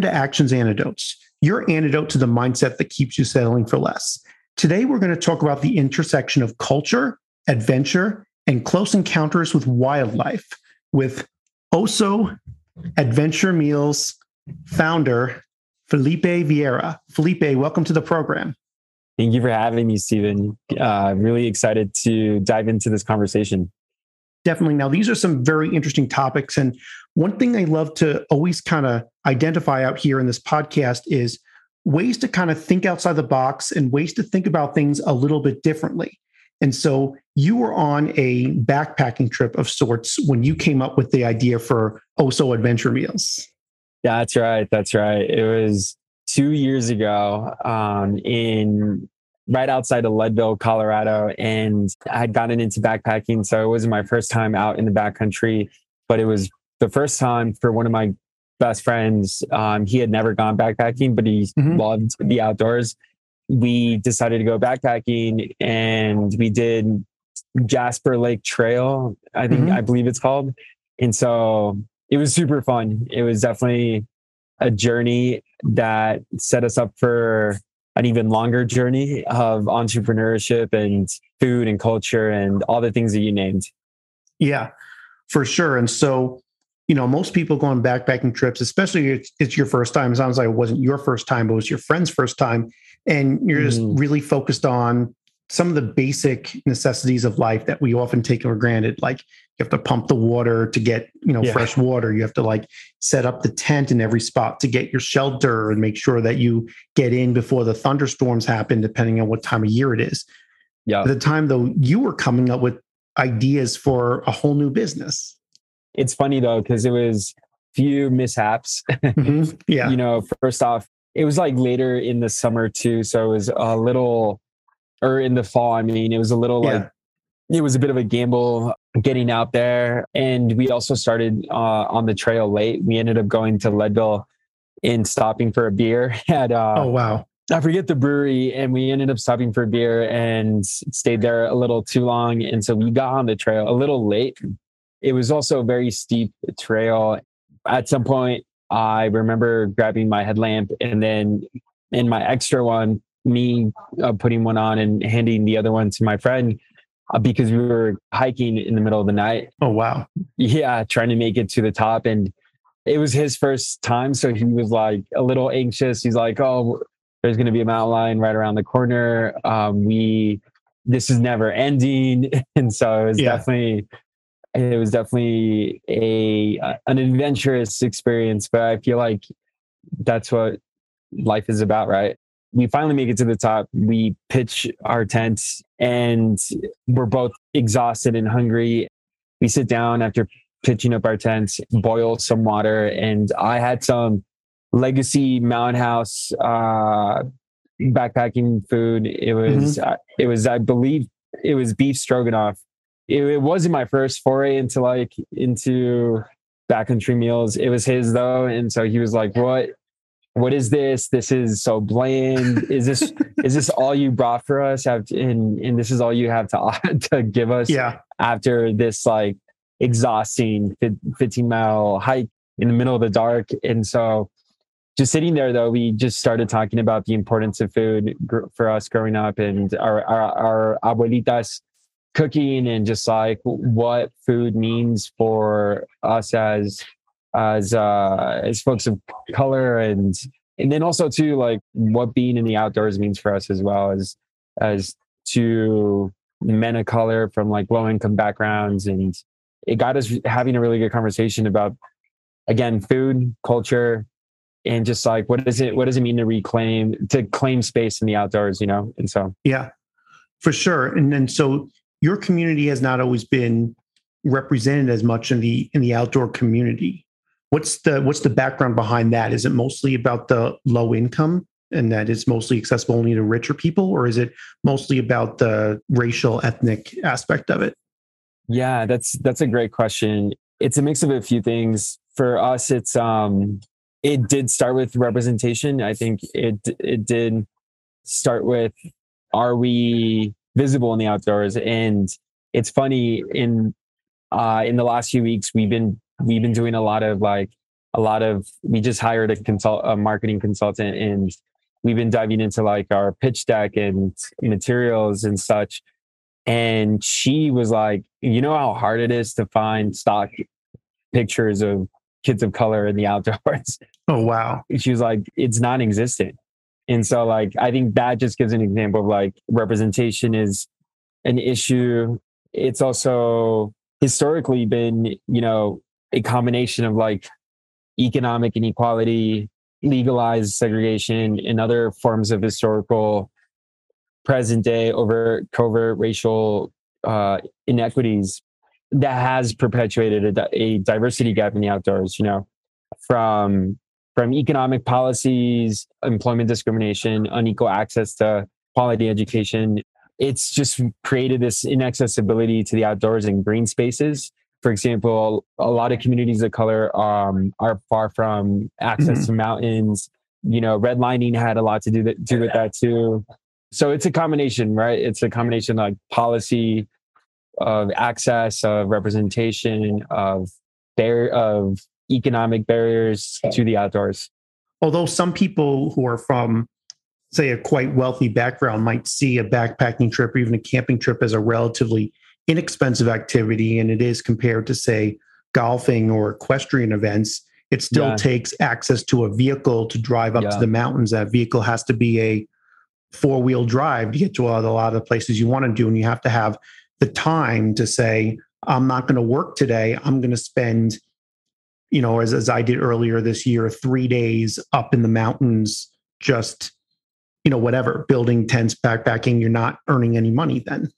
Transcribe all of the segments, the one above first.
Welcome to Actions Antidotes, your antidote to the mindset that keeps you settling for less. Today, we're going to talk about the intersection of culture, adventure, and close encounters with wildlife with Oso Adventure Meals founder, Felipe Vieira. Felipe, welcome to the program. Thank you for having me, Stephen. Uh, really excited to dive into this conversation. Definitely. Now, these are some very interesting topics. And one thing I love to always kind of identify out here in this podcast is ways to kind of think outside the box and ways to think about things a little bit differently. And so you were on a backpacking trip of sorts when you came up with the idea for Oso Adventure Meals. That's right. That's right. It was two years ago um, in right outside of Leadville, Colorado, and I had gotten into backpacking. So it wasn't my first time out in the backcountry, but it was the first time for one of my best friends. Um, he had never gone backpacking, but he mm-hmm. loved the outdoors. We decided to go backpacking, and we did Jasper Lake Trail. I think mm-hmm. I believe it's called. And so it was super fun. It was definitely a journey that set us up for an even longer journey of entrepreneurship and food and culture and all the things that you named. Yeah, for sure. And so, you know, most people go on backpacking trips, especially if it's your first time. It sounds like it wasn't your first time, but it was your friend's first time. And you're just mm. really focused on some of the basic necessities of life that we often take for granted like you have to pump the water to get you know yeah. fresh water you have to like set up the tent in every spot to get your shelter and make sure that you get in before the thunderstorms happen depending on what time of year it is yeah at the time though you were coming up with ideas for a whole new business it's funny though because it was few mishaps mm-hmm. yeah you know first off it was like later in the summer too so it was a little or in the fall. I mean, it was a little yeah. like it was a bit of a gamble getting out there. And we also started uh, on the trail late. We ended up going to Leadville and stopping for a beer at uh, oh wow. I forget the brewery, and we ended up stopping for a beer and stayed there a little too long. And so we got on the trail a little late. It was also a very steep trail. At some point, I remember grabbing my headlamp and then in my extra one, me uh, putting one on and handing the other one to my friend uh, because we were hiking in the middle of the night. Oh, wow. Yeah, trying to make it to the top. And it was his first time. So he was like a little anxious. He's like, oh, there's going to be a mountain lion right around the corner. Um, we, this is never ending. And so it was yeah. definitely, it was definitely a, an adventurous experience, but I feel like that's what life is about, right? we finally make it to the top. We pitch our tents and we're both exhausted and hungry. We sit down after pitching up our tents, boil some water, and I had some legacy Mountain House uh, backpacking food. It was, mm-hmm. uh, it was, I believe, it was beef stroganoff. It, it wasn't my first foray into like into backcountry meals. It was his though, and so he was like, "What what is this? This is so bland. Is this is this all you brought for us? and and this is all you have to to give us? Yeah. After this like exhausting 15 mile hike in the middle of the dark, and so just sitting there though, we just started talking about the importance of food for us growing up and our our, our abuelitas cooking and just like what food means for us as as uh as folks of color and and then also too like what being in the outdoors means for us as well as as to men of color from like low income backgrounds. And it got us having a really good conversation about again food culture and just like what does it what does it mean to reclaim to claim space in the outdoors you know? And so yeah for sure. And then so your community has not always been represented as much in the in the outdoor community What's the what's the background behind that? Is it mostly about the low income and that it's mostly accessible only to richer people, or is it mostly about the racial ethnic aspect of it? Yeah, that's that's a great question. It's a mix of a few things. For us, it's um it did start with representation. I think it it did start with are we visible in the outdoors? And it's funny in uh in the last few weeks we've been we've been doing a lot of like a lot of we just hired a consult a marketing consultant and we've been diving into like our pitch deck and materials and such. And she was like you know how hard it is to find stock pictures of kids of color in the outdoors? Oh wow. She was like it's non-existent and so like i think that just gives an example of like representation is an issue. It's also historically been you know a combination of like economic inequality legalized segregation and other forms of historical present day over covert racial uh, inequities that has perpetuated a, a, diversity gap in the outdoors you know from from economic policies employment discrimination unequal access to quality education it's just created this inaccessibility to the outdoors and green spaces for example, a lot of communities of color um, are far from access mm-hmm. to mountains. You know, redlining had a lot to do, that, do with that too. So it's a combination, right? It's a combination like policy, of access, of representation, of bar- of economic barriers to the outdoors. Although some people who are from, say, a quite wealthy background might see a backpacking trip or even a camping trip as a relatively inexpensive activity and it is compared to say golfing or equestrian events it still yeah. takes access to a vehicle to drive up yeah. to the mountains that vehicle has to be a four-wheel drive to get to a lot of the places you want to do and you have to have the time to say i'm not going to work today i'm going to spend you know as, as i did earlier this year three days up in the mountains just you know whatever building tents backpacking you're not earning any money then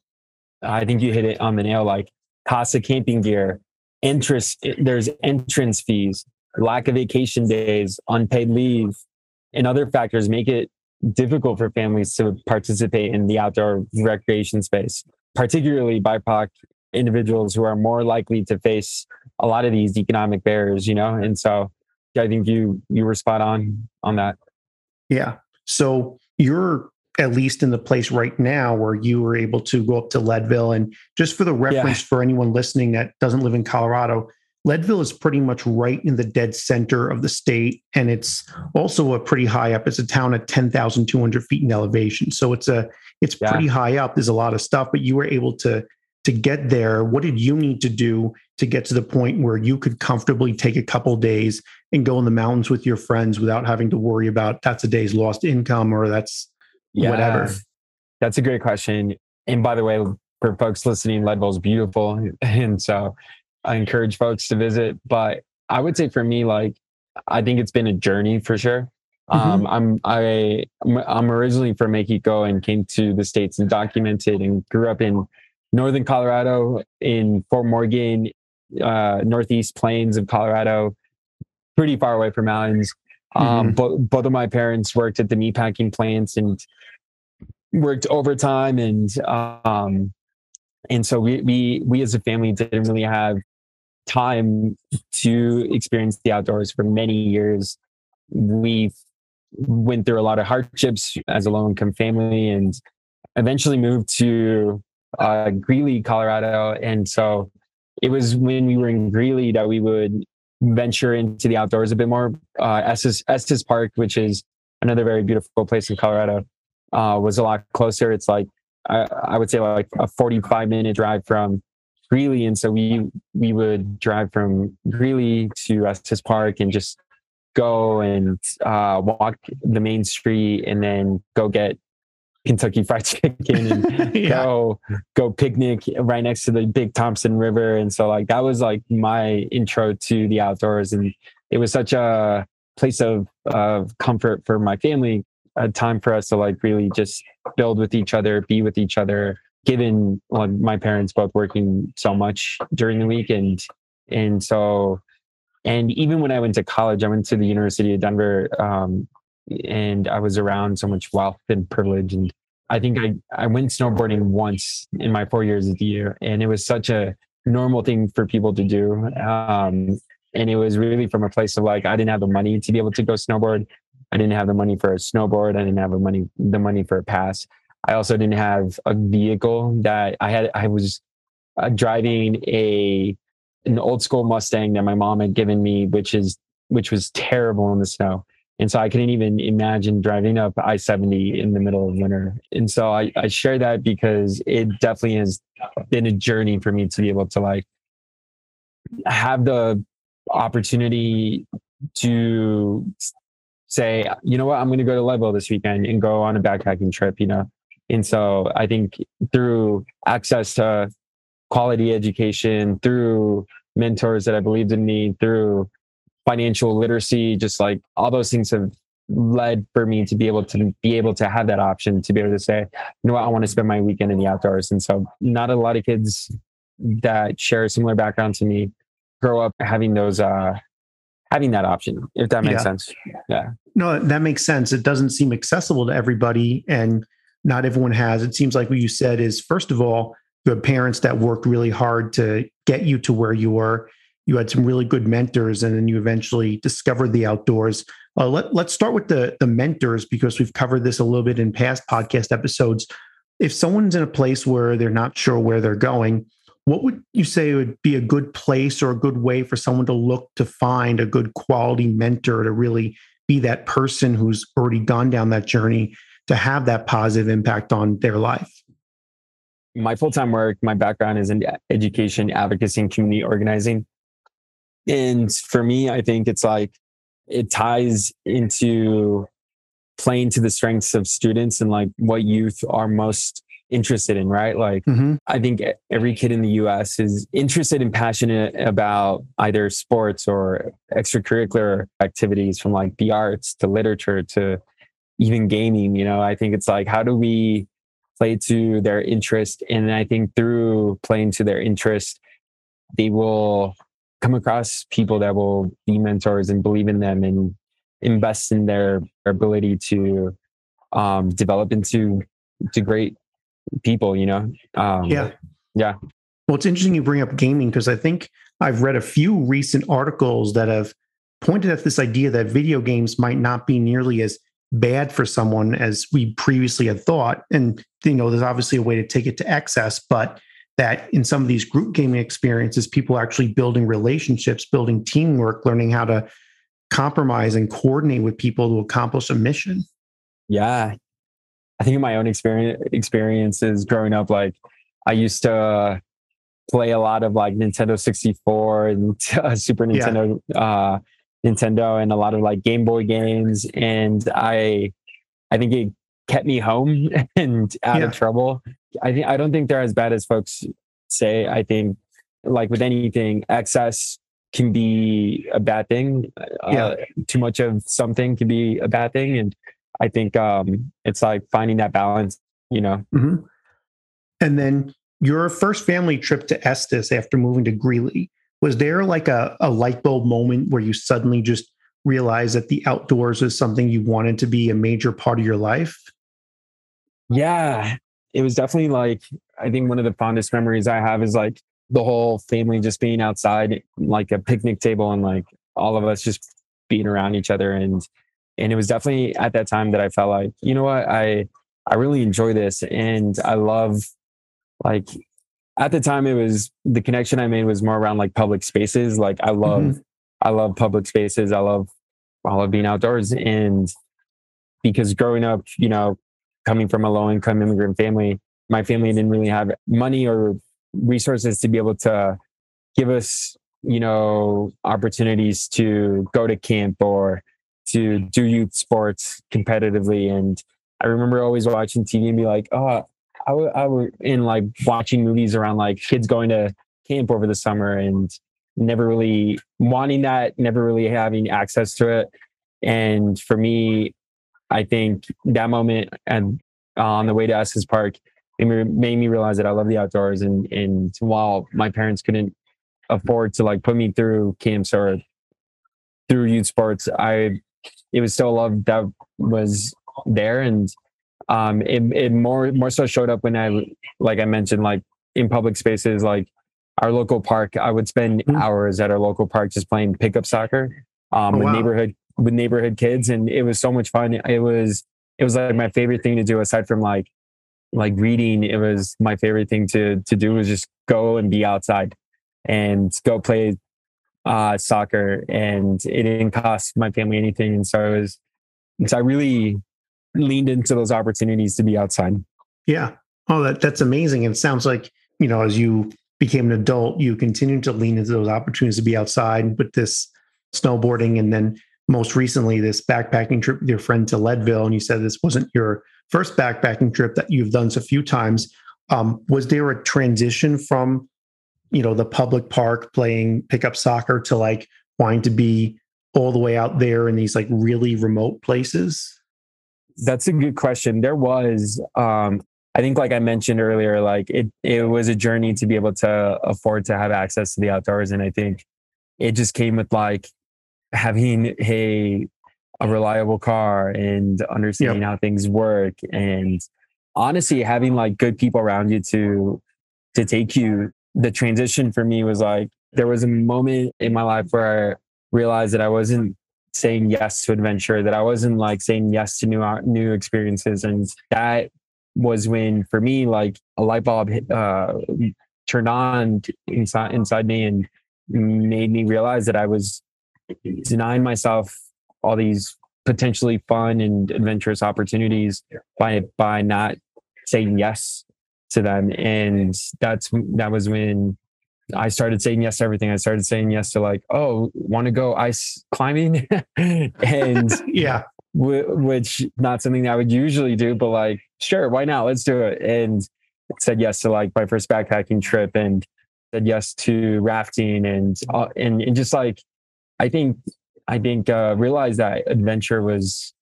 I think you hit it on the nail. Like cost of camping gear, interest, there's entrance fees, lack of vacation days, unpaid leave, and other factors make it difficult for families to participate in the outdoor recreation space, particularly BIPOC individuals who are more likely to face a lot of these economic barriers, you know? And so I think you you were spot on on that. Yeah. So you're at least in the place right now where you were able to go up to Leadville. And just for the reference yeah. for anyone listening that doesn't live in Colorado, Leadville is pretty much right in the dead center of the state. And it's also a pretty high up. It's a town at 10,200 feet in elevation. So it's a, it's yeah. pretty high up. There's a lot of stuff, but you were able to, to get there. What did you need to do to get to the point where you could comfortably take a couple days and go in the mountains with your friends without having to worry about that's a day's lost income or that's yeah, whatever? That's a great question. And by the way, for folks listening, Leadville is beautiful. And so I encourage folks to visit. But I would say for me, like, I think it's been a journey for sure. Mm-hmm. Um, I'm I I'm originally from Mexico and came to the states and documented and grew up in northern Colorado in Fort Morgan, uh, northeast plains of Colorado, pretty far away from mountains. Um, mm-hmm. but both of my parents worked at the meatpacking plants and worked overtime and um and so we we we as a family didn't really have time to experience the outdoors for many years we went through a lot of hardships as a low income family and eventually moved to uh, Greeley, Colorado. And so it was when we were in Greeley that we would venture into the outdoors a bit more. Uh, Estes, Estes Park, which is another very beautiful place in Colorado, uh, was a lot closer. It's like I, I, would say like a 45 minute drive from Greeley, and so we we would drive from Greeley to Estes Park and just go and uh, walk the main street, and then go get Kentucky Fried Chicken and yeah. go go picnic right next to the big Thompson River. And so like that was like my intro to the outdoors, and it was such a place of of comfort for my family a time for us to like really just build with each other, be with each other, given like my parents both working so much during the week and and so and even when I went to college, I went to the University of Denver um, and I was around so much wealth and privilege. And I think I, I went snowboarding once in my four years at the year, and it was such a normal thing for people to do. Um, and it was really from a place of like I didn't have the money to be able to go snowboard. I didn't have the money for a snowboard. I didn't have the money the money for a pass. I also didn't have a vehicle that I had. I was uh, driving a an old school Mustang that my mom had given me, which is which was terrible in the snow. And so I couldn't even imagine driving up I 70 in the middle of winter. And so I, I share that because it definitely has been a journey for me to be able to like have the opportunity to say, you know what, I'm going to go to Leadville this weekend and go on a backpacking trip, you know? And so I think through access to quality education, through mentors that I believed in me, through financial literacy, just like all those things have led for me to be able to be able to have that option to be able to say, you know what, I want to spend my weekend in the outdoors. And so not a lot of kids that share a similar background to me grow up having those uh having that option, if that makes yeah. sense. Yeah. No, that makes sense. It doesn't seem accessible to everybody and not everyone has. It seems like what you said is first of all, you had parents that worked really hard to get you to where you were you had some really good mentors and then you eventually discovered the outdoors. Uh, let, let's start with the, the mentors because we've covered this a little bit in past podcast episodes. If someone's in a place where they're not sure where they're going what would you say would be a good place or a good way for someone to look to find a good quality mentor to really be that person who's already gone down that journey to have that positive impact on their life? My full-time work my background is in education advocacy and community organizing and for me, I think it's like it ties into playing to the strengths of students and like what youth are most interested in, right? Like, mm-hmm. I think every kid in the US is interested and passionate about either sports or extracurricular activities from like the arts to literature to even gaming. You know, I think it's like, how do we play to their interest? And I think through playing to their interest, they will come across people that will be mentors and believe in them and invest in their ability to um, develop into to great people you know? Um, yeah. yeah. Well it's interesting you bring up gaming because i think i've read a few recent articles that have pointed at this idea that video games might not be nearly as bad for someone as we previously had thought. And you know there's obviously a way to take it to excess but that in some of these group gaming experiences, people are actually building relationships, building teamwork, learning how to compromise and coordinate with people to accomplish a mission. Yeah. I think in my own experience experiences growing up, like I used to play a lot of like Nintendo 64 and uh, Super Nintendo, yeah. uh, Nintendo and a lot of like Game Boy games. And I, I think it kept me home and out yeah. of trouble. I think I don't think they're as bad as folks say. I think like with anything, excess can be a bad thing. Yeah. Uh, too much of something can be a bad thing, and I think um, it's like finding that balance. You know. Mm-hmm. And then your first family trip to Estes after moving to Greeley was there like a, a light bulb moment where you suddenly just realized that the outdoors is something you wanted to be a major part of your life? Yeah, it was definitely like I think one of the fondest memories I have is like the whole family just being outside, like a picnic table, and like all of us just being around each other. And and it was definitely at that time that I felt like, you know what, I I really enjoy this, and I love like at the time it was the connection I made was more around like public spaces. Like I love mm-hmm. I love public spaces. I love I love being outdoors, and because growing up, you know, coming from a low income immigrant family, my family didn't really have money or resources to be able to give us, you know, opportunities to go to camp or to do youth sports competitively. And I remember always watching TV and be like, oh, I, w- I were in like watching movies around like kids going to camp over the summer and never really wanting that, never really having access to it. And for me, I think that moment and uh, on the way to Estes Park it made me realize that I love the outdoors. And and while my parents couldn't afford to like put me through camps or through youth sports, I it was still love that was there and um it, it more more so showed up when I like I mentioned like in public spaces like our local park I would spend mm-hmm. hours at our local park just playing pickup soccer um oh, wow. neighborhood with neighborhood kids and it was so much fun it was it was like my favorite thing to do aside from like like reading it was my favorite thing to to do was just go and be outside and go play uh, soccer, and it didn't cost my family anything. And so I was, so I really leaned into those opportunities to be outside. Yeah. Oh, that that's amazing. And it sounds like you know as you became an adult, you continued to lean into those opportunities to be outside with this snowboarding, and then most recently this backpacking trip with your friend to Leadville. And you said this wasn't your first backpacking trip that you've done so few times. Um, was there a transition from you know the public park playing pickup soccer to like wanting to be all the way out there in these like really remote places that's a good question there was um i think like i mentioned earlier like it it was a journey to be able to afford to have access to the outdoors and i think it just came with like having a a reliable car and understanding yep. how things work and honestly having like good people around you to to take you the transition for me was like there was a moment in my life where I realized that I wasn't saying yes to adventure, that I wasn't like saying yes to new new experiences, and that was when for me like a light bulb uh, turned on inside inside me and made me realize that I was denying myself all these potentially fun and adventurous opportunities by by not saying yes to them. And that's that was when I started saying yes to everything. I started saying yes to like, oh, want to go ice climbing, and yeah, w- which not something I would usually do, but like, sure, why not? Let's do it. And said yes to like my first backpacking trip, and said yes to rafting, and uh, and and just like, I think I think uh, realized that adventure was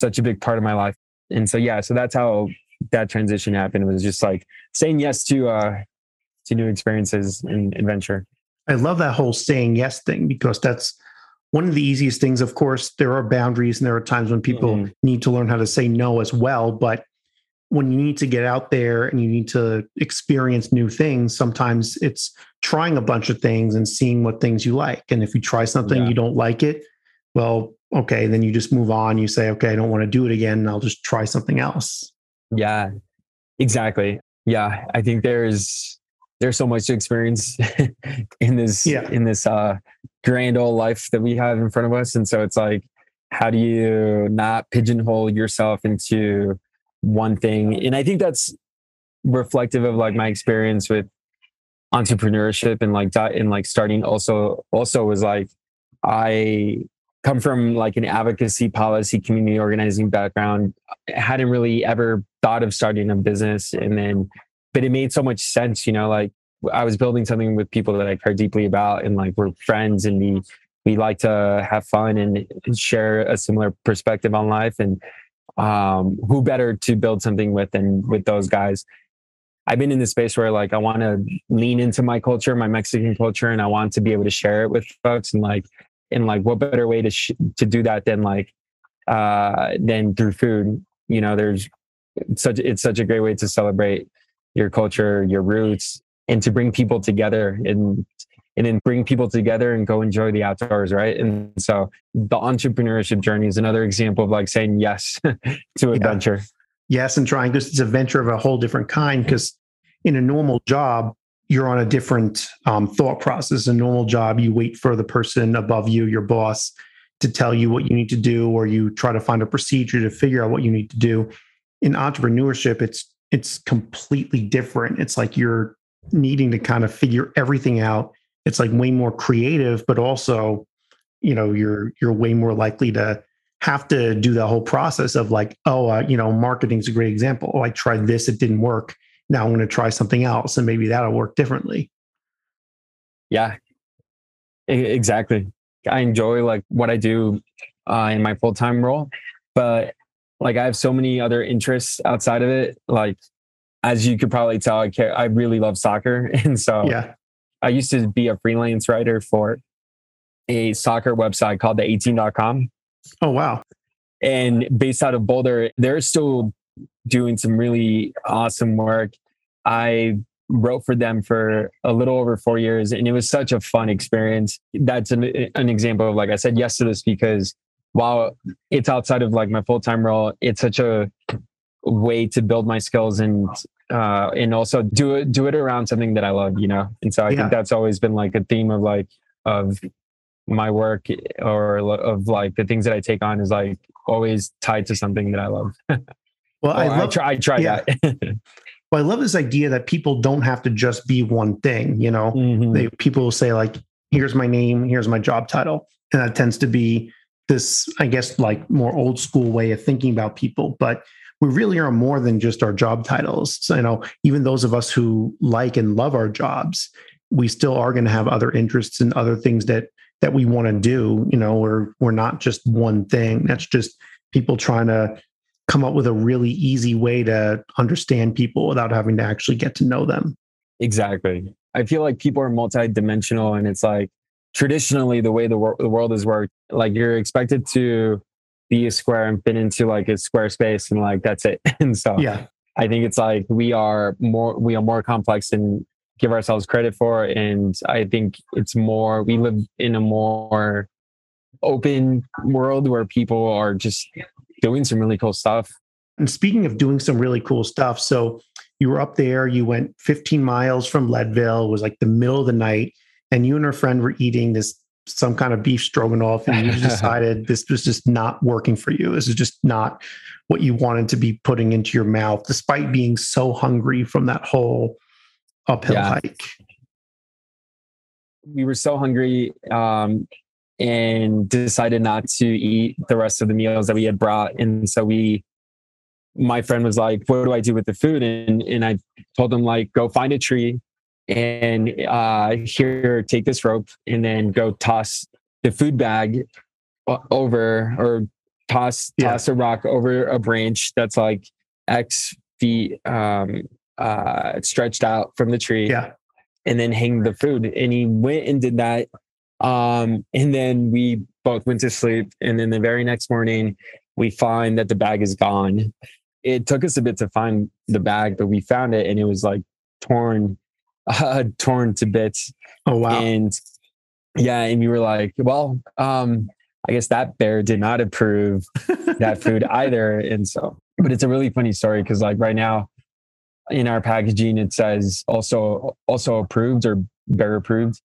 such a big part of my life, and so yeah, so that's how that transition happened It was just like saying yes to uh to new experiences and adventure. I love that whole saying yes thing because that's one of the easiest things. Of course, there are boundaries and there are times when people mm-hmm. need to learn how to say no as well. But when you need to get out there and you need to experience new things, sometimes it's trying a bunch of things and seeing what things you like. And if you try something, yeah. you don't like it, well, okay, then you just move on. You say, okay, I don't want to do it again. I'll just try something else. Yeah, exactly. Yeah, I think there's there's so much to experience in this yeah. in this uh grand old life that we have in front of us and so it's like how do you not pigeonhole yourself into one thing. And i think that's reflective of like my experience with entrepreneurship and like that and like starting Oso also was like i come from like an advocacy policy community organizing background. Hadn't really ever thought of starting a business and then but it made so much sense you know like i was building something with people that i care deeply about and like we're friends and we we like to have fun and share a similar perspective on life. And um who better to build something with than with those guys I've been in this space where like I want to lean into my culture, my Mexican culture, and I want to be able to share it with folks. And like and like what better way to sh- to do that than like uh than through food you know there's such it's such a great way to celebrate your culture your roots and to bring people together and and then bring people together and go enjoy the outdoors right and so the entrepreneurship journey is another example of like saying yes to adventure yeah. yes and trying because it's a venture of a whole different kind because in a normal job you're on a different um, thought process. A normal job, you wait for the person above you, your boss, to tell you what you need to do, or you try to find a procedure to figure out what you need to do. In entrepreneurship, it's it's completely different. It's like you're needing to kind of figure everything out. It's like way more creative, but also, you know, you're you're way more likely to have to do the whole process of like, oh, uh, you know, marketing's a great example. Oh, I tried this, it didn't work now I'm going to try something else and maybe that'll work differently. Yeah, exactly. I enjoy like what I do uh, in my full time role, but like I have so many other interests outside of it. Like, as you could probably tell, I care. I really love soccer, and so yeah, I used to be a freelance writer for a soccer website called the 18.com. Oh wow! And based out of Boulder, they're still doing some really awesome work. I wrote for them for a little over four years, and it was such a fun experience. That's an, an example of like I said yes to this because while it's outside of like my full time role, it's such a way to build my skills and uh, and also do it do it around something that I love, you know. And so I yeah. think that's always been like a theme of like, of my work or of like the things that I take on is like always tied to something that I love. well, I, love, I try, I try yeah. that. well, I love this idea that people don't have to just be one thing. You know, mm-hmm. they, people will say like, "Here's my name, here's my job title," and that tends to be this, I guess, like more old school way of thinking about people. But we really are more than just our job titles. So, you know, even those of us who like and love our jobs, we still are going to have other interests and other things that that we want to do. You know, we're we're not just one thing. That's just people trying to come up with a really easy way to understand people without having to actually get to know them. Exactly. I feel like people are multidimensional and it's like traditionally the way the, wor- the world has worked, like you're expected to be a square and fit into like a square space and like that's it. and so yeah, I think it's like we are more we are more complex than give ourselves credit for. And I think it's more we live in a more open world where people are just doing some really cool stuff. And speaking of doing some really cool stuff, so you were up there, you went 15 miles from Leadville, it was like the middle of the night, and you and her friend were eating this some kind of beef stroganoff and you decided this was just not working for you. This is just not what you wanted to be putting into your mouth, despite being so hungry from that whole uphill yeah. hike. We were so hungry um, and decided not to eat the rest of the meals that we had brought. And so we, my friend was like, what do I do with the food? And, and I told him like, go find a tree and uh, here, take this rope and then go toss the food bag over or toss yeah. toss a rock over a branch that's like X feet um, uh, stretched out from the tree. Yeah. And then hang the food. And he went and did that. Um, and then we both went to sleep. And then the very next morning, we find that the bag is gone. It took us a bit to find the bag, but we found it and it was like torn uh, torn to bits. Oh wow! And yeah, and we were like, well, um, I guess that bear did not approve that food either, and so. But it's a really funny story because like right now, in our packaging it says also Oso approved or bear approved.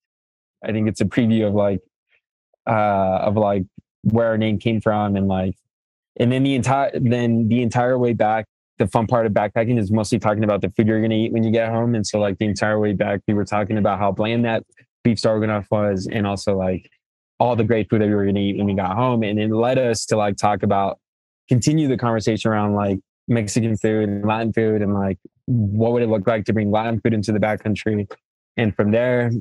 I think it's a preview of like uh of like where our name came from and like and then the entire then the entire way back the fun part of backpacking is mostly talking about the food you're going to eat when you get home. And so, like, the entire way back, we were talking about how bland that beef stroganoff was, and also like all the great food that we were going to eat when we got home. And it led us to like talk about, continue the conversation around like Mexican food and Latin food, and like what would it look like to bring Latin food into the backcountry. And from there,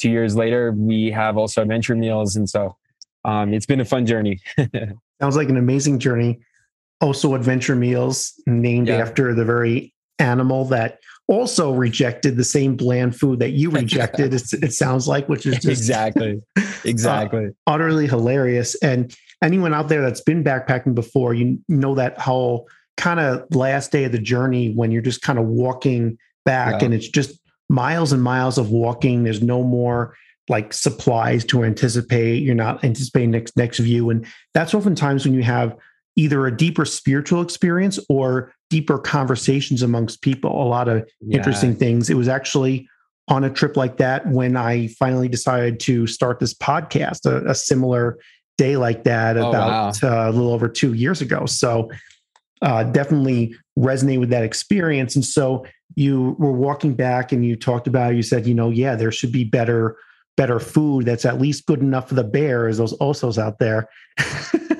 two years later, we have Oso adventure meals. And so, um, it's been a fun journey. Sounds like an amazing journey Oso adventure meals named yeah. after the very animal that also rejected the same bland food that you rejected it sounds like which is just exactly. exactly. uh, utterly hilarious. And anyone out there that's been backpacking before you know that whole kind of last day of the journey when you're just kind of walking back yeah. and it's just miles and miles of walking. There's no more like supplies to anticipate. You're not anticipating next next view. And that's oftentimes when you have either a deeper spiritual experience or deeper conversations amongst people. A lot of yeah. interesting things. It was actually on a trip like that when I finally decided to start this podcast, a, a similar day like that oh, about wow. uh, a little over two years ago. So uh, definitely resonate with that experience. And so you were walking back and you talked about, you said, you know, yeah, there should be better, better food that's at least good enough for the bears, those osos out there.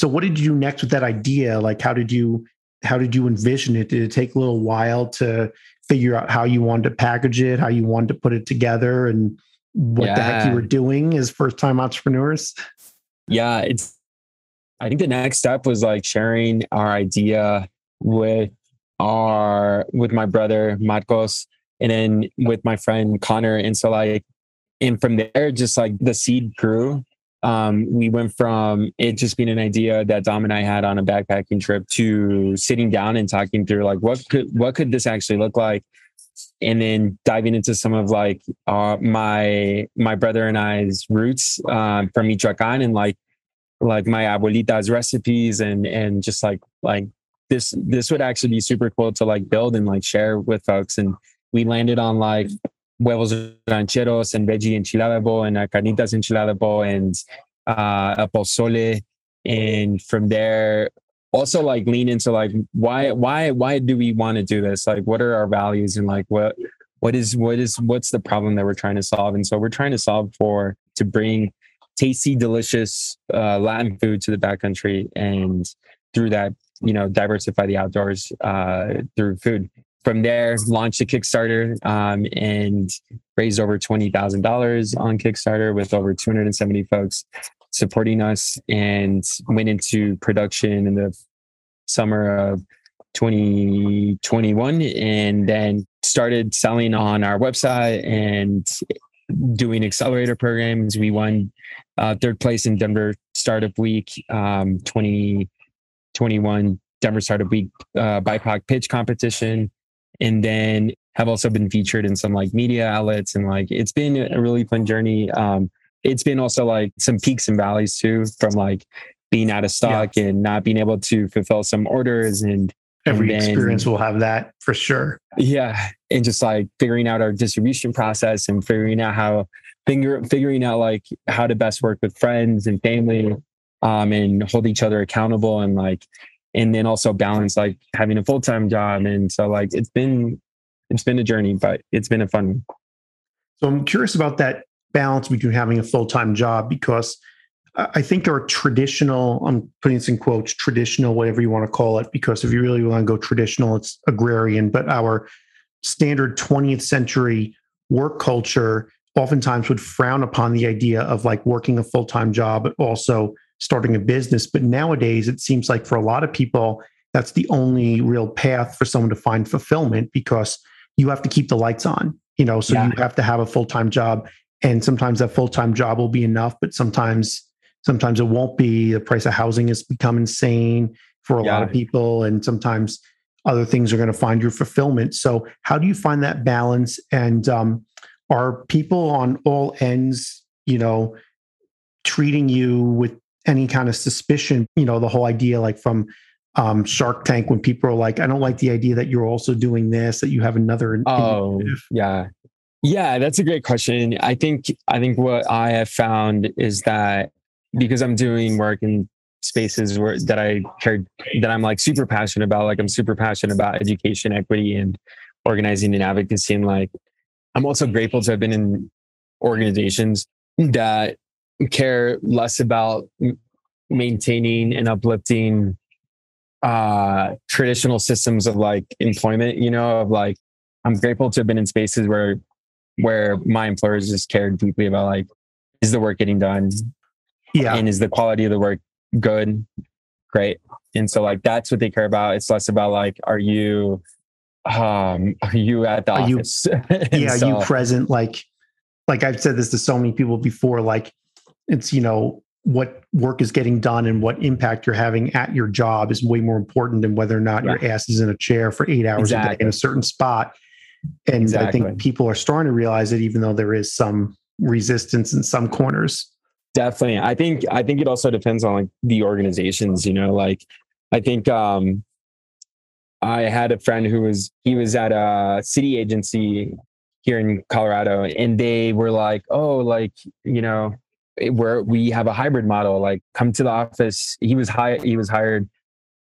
So what did you do next with that idea? Like how did you how did you envision it? Did it take a little while to figure out how you wanted to package it, how you wanted to put it together and what yeah. the heck you were doing as first time entrepreneurs? Yeah, it's I think the next step was like sharing our idea with our with my brother Marcos and then with my friend Connor. And so like and from there just like the seed grew um, we went from it just being an idea that Dom and I had on a backpacking trip to sitting down and talking through like what could what could this actually look like, and then diving into some of like uh, my my brother and I's roots uh, from Michoacan and like like my abuelita's recipes and and just like like this this would actually be super cool to like build and like share with folks. And we landed on like huevos rancheros and veggie enchilada bowl and a carnitas enchilada bowl and uh, a pozole. And from there, also like lean into like why why why do we want to do this? Like what are our values and like what what is what is what's the problem that we're trying to solve? And so we're trying to solve for to bring tasty, delicious uh, Latin food to the backcountry and through that, you know, diversify the outdoors uh, through food from there, launched a Kickstarter um, and raised over $20,000 on Kickstarter with over 270 folks supporting us and went into production in the summer of 2021 and then started selling on our website and doing accelerator programs. We won uh, third place in Denver Startup Week um, 2021 Denver Startup Week uh, BIPOC pitch competition and then have also been featured in some like media outlets and like it's been a really fun journey. Um it's been also like some peaks and valleys too from like being out of stock yeah. and not being able to fulfill some orders and every and then, experience will have that for sure. Yeah and just like figuring out our distribution process and figuring out how figure, figuring out like how to best work with friends and family um and hold each other accountable and like and then also balance like having a full-time job and so like it's been it's been a journey but it's been a fun one. so i'm curious about that balance between having a full-time job because i think our traditional i'm putting this in quotes traditional whatever you want to call it because if you really want to go traditional it's agrarian but our standard 20th century work culture oftentimes would frown upon the idea of like working a full-time job but also starting a business. But nowadays, it seems like for a lot of people, that's the only real path for someone to find fulfillment because you have to keep the lights on, you know, so yeah. you have to have a full time job. And sometimes that full time job will be enough, but sometimes sometimes it won't be. The price of housing has become insane for a yeah. lot of people. And sometimes other things are going to find your fulfillment. So, how do you find that balance? And um, are people on all ends, you know, treating you with any kind of suspicion. You know, the whole idea, like from um, Shark Tank, when people are like, I don't like the idea that you're also doing this, that you have another. Oh, initiative. yeah. Yeah, that's a great question. I think I think what I have found is that because I'm doing work in spaces where that I care that I'm like super passionate about, like I'm super passionate about education, equity, and organizing and advocacy. And like I'm also grateful to have been in organizations that care less about maintaining and uplifting uh traditional systems of like employment you know of like i'm grateful to have been in spaces where where my employers just cared deeply about like is the work getting done? Yeah. And is the quality of the work good? Great. And so like that's what they care about. It's less about like are you um are you at the are office? You, yeah so, are you present? Like like i've said this to so many people before like it's you know what work is getting done and what impact you're having at your job is way more important than whether or not your ass is in a chair for eight hours exactly. a day in a certain spot and exactly. i think people are starting to realize it even though there is some resistance in some corners definitely i think i think it also depends on like the organizations you know like i think um i had a friend who was he was at a city agency here in colorado and they were like oh like you know where we have a hybrid model like come to the office he was hired he was hired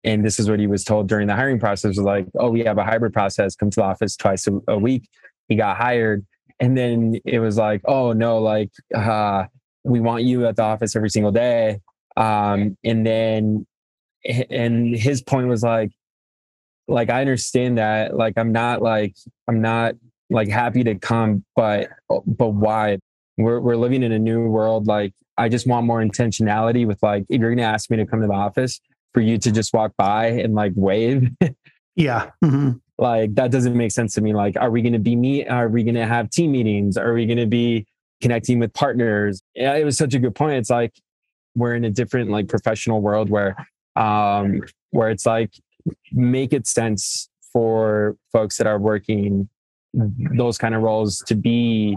and this is what he was told during the hiring process was like oh we have a hybrid process come to the office twice a, a week. He got hired and then it was like oh no like uh, we want you at the office every single day. Um, and then and his point was like like i understand that like i'm not like i'm not like happy to come but but why we're we're living in a new world. Like I just want more intentionality with like if you're gonna ask me to come to the office for you to just walk by and like wave. yeah. Mm-hmm. Like that doesn't make sense to me. Like, are we gonna be meet? Are we gonna have team meetings? Are we gonna be connecting with partners? Yeah, it was such a good point. It's like we're in a different like professional world where um where it's like make it sense for folks that are working those kind of roles to be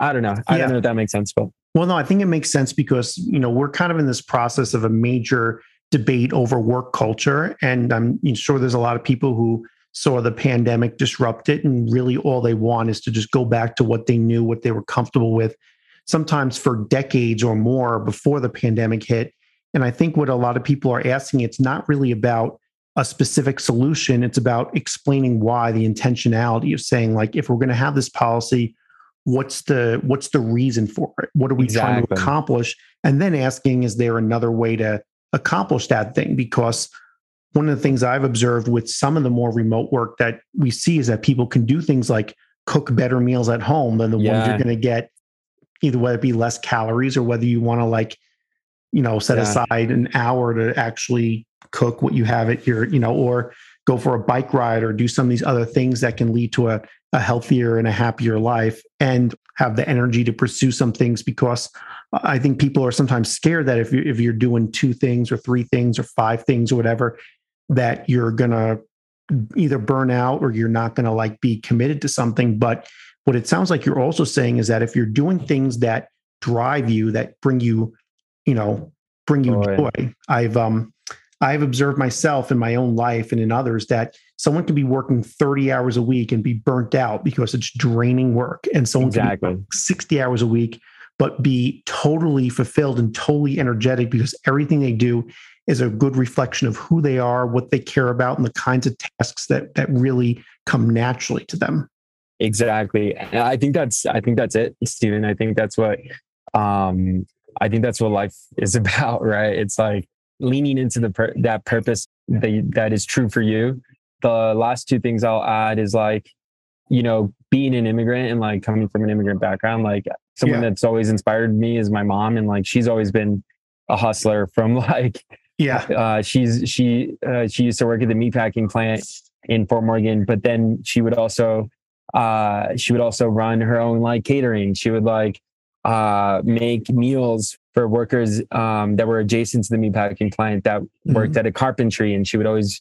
I don't know. I yeah. don't know if that makes sense, but well, no, I think it makes sense because you know we're kind of in this process of a major debate over work culture, and I'm sure there's a lot of people who saw the pandemic disrupt it. And really, all they want is to just go back to what they knew, what they were comfortable with, sometimes for decades or more before the pandemic hit. And I think what a lot of people are asking, it's not really about a specific solution. It's about explaining why the intentionality of saying, like, if we're going to have this policy, what's the what's the reason for it? What are we exactly. trying to accomplish? And then asking, is there another way to accomplish that thing? Because one of the things I've observed with some of the more remote work that we see is that people can do things like cook better meals at home than the yeah. ones you're going to get either whether it be less calories or whether you want to like you know set yeah. aside an hour to actually cook what you have at your you know or go for a bike ride or do some of these other things that can lead to a, a healthier and a happier life and have the energy to pursue some things because I think people are sometimes scared that if you if you're doing two things or three things or five things or whatever, that you're gonna either burn out or you're not gonna like be committed to something. But what it sounds like you're also saying is that if you're doing things that drive you, that bring you, you know, bring you joy. I've um I've observed myself in my own life and in others that someone can be working 30 hours a week and be burnt out because it's draining work. And someone exactly. can be 60 hours a week, but be totally fulfilled and totally energetic because everything they do is a good reflection of who they are, what they care about, and the kinds of tasks that that really come naturally to them. Exactly. And I think that's I think that's it, Stephen. I think that's what um I think that's what life is about, right? It's like leaning into the that purpose that that is true for you. The last two things I'll add is like, you know, being an immigrant and like coming from an immigrant background, like someone yeah. that's always inspired me is my mom, and like she's always been a hustler from like, yeah, uh, she's she uh, she used to work at the meatpacking plant in Fort Morgan, but then she would also uh she would also run her own like catering. She would like uh make meals for workers um, that were adjacent to the meatpacking plant that worked mm-hmm. at a carpentry, and she would always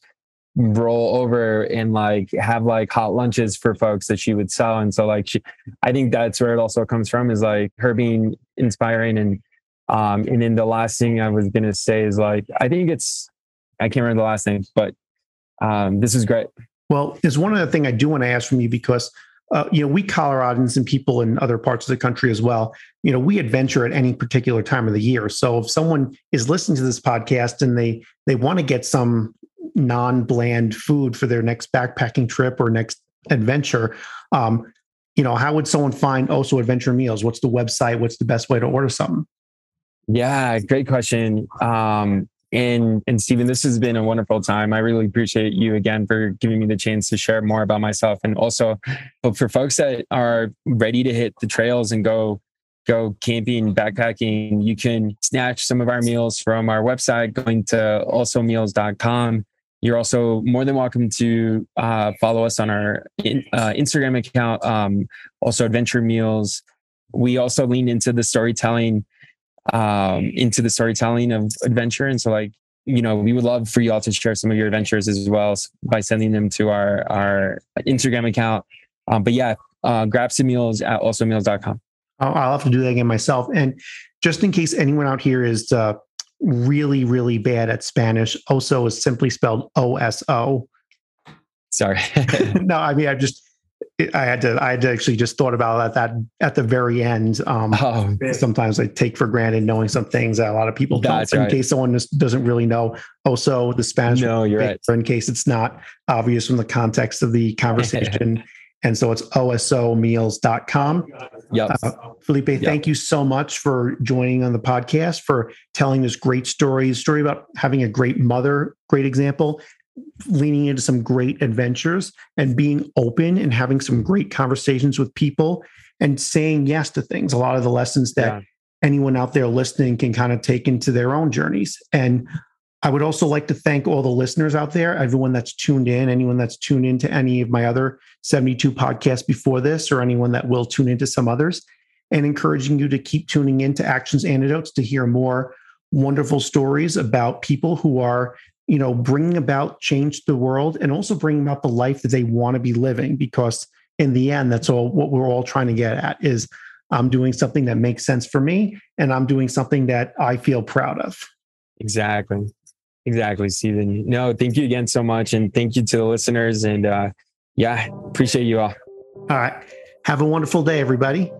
roll over and like have like hot lunches for folks that she would sell. And so like she, I think that's where it also comes from is like her being inspiring and um and then the last thing I was gonna say is like I think it's I can't remember the last name, but um this is great. Well, there's one other thing I do want to ask from you because uh, you know, we Coloradans and people in other parts of the country as well, you know, we adventure at any particular time of the year. So if someone is listening to this podcast and they they want to get some non-bland food for their next backpacking trip or next adventure, um, you know, how would someone find Oso Adventure Meals? What's the website? What's the best way to order something? Yeah, great question. Um, and and Stephen, this has been a wonderful time. I really appreciate you again for giving me the chance to share more about myself, and also but for folks that are ready to hit the trails and go go camping, backpacking. You can snatch some of our meals from our website, going to osomeals.com. You're also more than welcome to uh, follow us on our in, uh, Instagram account, um, Oso Adventure Meals. We also lean into the storytelling um, into the storytelling of adventure. And so, like, you know, we would love for you all to share some of your adventures as well by sending them to our our Instagram account. Um, but yeah, uh, grab some meals at osomeals.com. I'll, I'll have to do that again myself. And just in case anyone out here is uh, really, really bad at Spanish, oso is simply spelled O S O. Sorry. no, I mean, I just I had to I had to actually just thought about that at the very end. Um, oh, sometimes I take for granted knowing some things that a lot of people don't. In case someone just doesn't really know, also the Spanish. No, you're right. In case it's not obvious from the context of the conversation. and so it's osomeals.com. Yep. Uh, Felipe, yep. thank you so much for joining on the podcast, for telling this great story, story about having a great mother, great example, leaning into some great adventures and being open and having some great conversations with people and saying yes to things. A lot of the lessons that yeah. anyone out there listening can kind of take into their own journeys. And I would also like to thank all the listeners out there, everyone that's tuned in, anyone that's tuned into any of my other 72 podcasts before this, or anyone that will tune into some others, and encouraging you to keep tuning into Actions Antidotes to hear more wonderful stories about people who are you know, bringing about change to the world and also bringing about the life that they want to be living. Because in the end, that's all what we're all trying to get at is I'm doing something that makes sense for me and I'm doing something that I feel proud of. Exactly. Exactly, Stephen. No, thank you again so much. And thank you to the listeners. And uh, yeah, appreciate you all. All right. Have a wonderful day, everybody.